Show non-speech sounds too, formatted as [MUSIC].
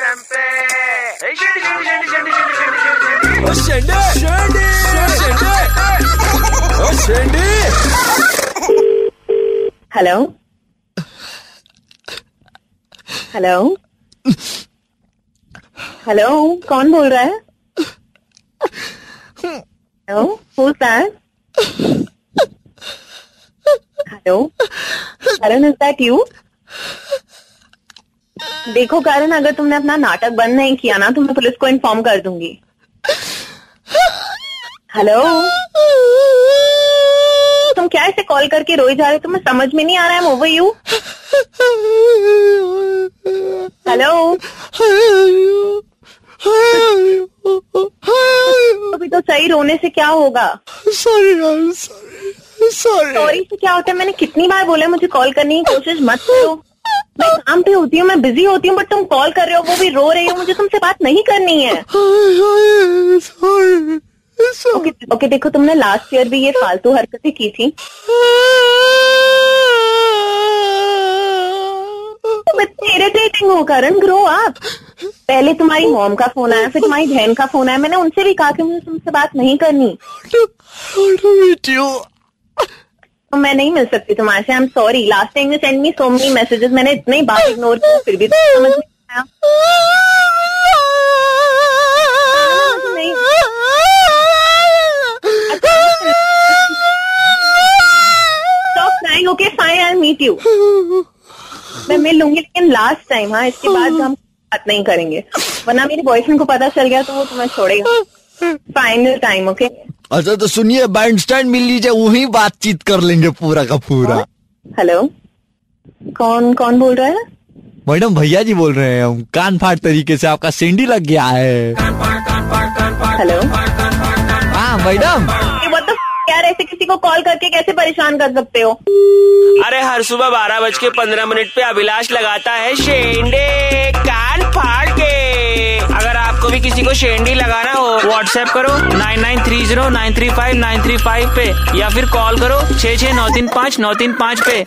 FM पे ए, शेंडी, शेंडी, शेंडी, शेंडी, शेंडी, शेंडी, शेंडी। हेलो हेलो हेलो कौन बोल रहा है hello who's that hello Karan is that you देखो करण अगर तुमने अपना नाटक बंद नहीं किया ना तो मैं पुलिस को इन्फॉर्म कर दूँगी। हेलो तुम क्या ऐसे कॉल करके रोई जा रहे हो? तुम्हें समझ में नहीं आ रहा है ओवर यू हेलो अभी तो सही रोने से क्या होगा? सॉरी सॉरी सॉरी सॉरी से क्या होता है? मैंने कितनी बार बोला मुझे कॉल करने की कोशिश मत करो। मैं काम पे होती हूँ मैं बिज़ी होती हूँ बट तुम कॉल कर रहे हो वो भी रो रही हो मुझे तुमसे बात नहीं करनी है। [LAUGHS] ओके ओके देखो तुमने लास्ट ईयर भी ये फालतू हरकतें की थी। इरिटेटिंग हो करण ग्रो अप पहले तुम्हारी मॉम का फ़ोन आया फिर तुम्हारी बहन का फ़ोन आया। मैंने उनसे भी कहा कि मुझे तुमसे बात नहीं करनी। तो मैं नहीं मिल सकती तुम्हारे से I am sorry last time you send me so many messages मैंने इतने ही बात इग्नोर किया फिर भी तुम्हें समझ नहीं आया। Okay fine I meet you मैं मिल लूँगी, लेकिन लास्ट टाइम हाँ इसके बाद हम बात नहीं करेंगे। वरना मेरे बॉयफ्रेंड को पता चल गया तो वो तुम्हें छोड़ेगा। फाइनल टाइम ओके अच्छा तो सुनिए बैंड स्टैंड मिल लीजिए वही बातचीत कर लेंगे पूरा का पूरा। हेलो? कौन कौन बोल रहा है? मैडम भैया जी बोल रहे हैं हम कान फाड़ तरीके से आपका सेंडी लग गया है। हेलो? हाँ मैडम। यार ऐसे किसी को कॉल करके कैसे परेशान कर सकते हो? अरे हर सुबह बारह बज के पंद्रह मिनट पे अभिलाष लगाता है शेंडे कान फाड़ के। भी किसी को शेंडी लगाना हो व्हाट्सएप करो nine nine three zero nine three five nine three five पे, या फिर कॉल करो छः छः नौ तीन पाँच, नौ तीन पाँच पे।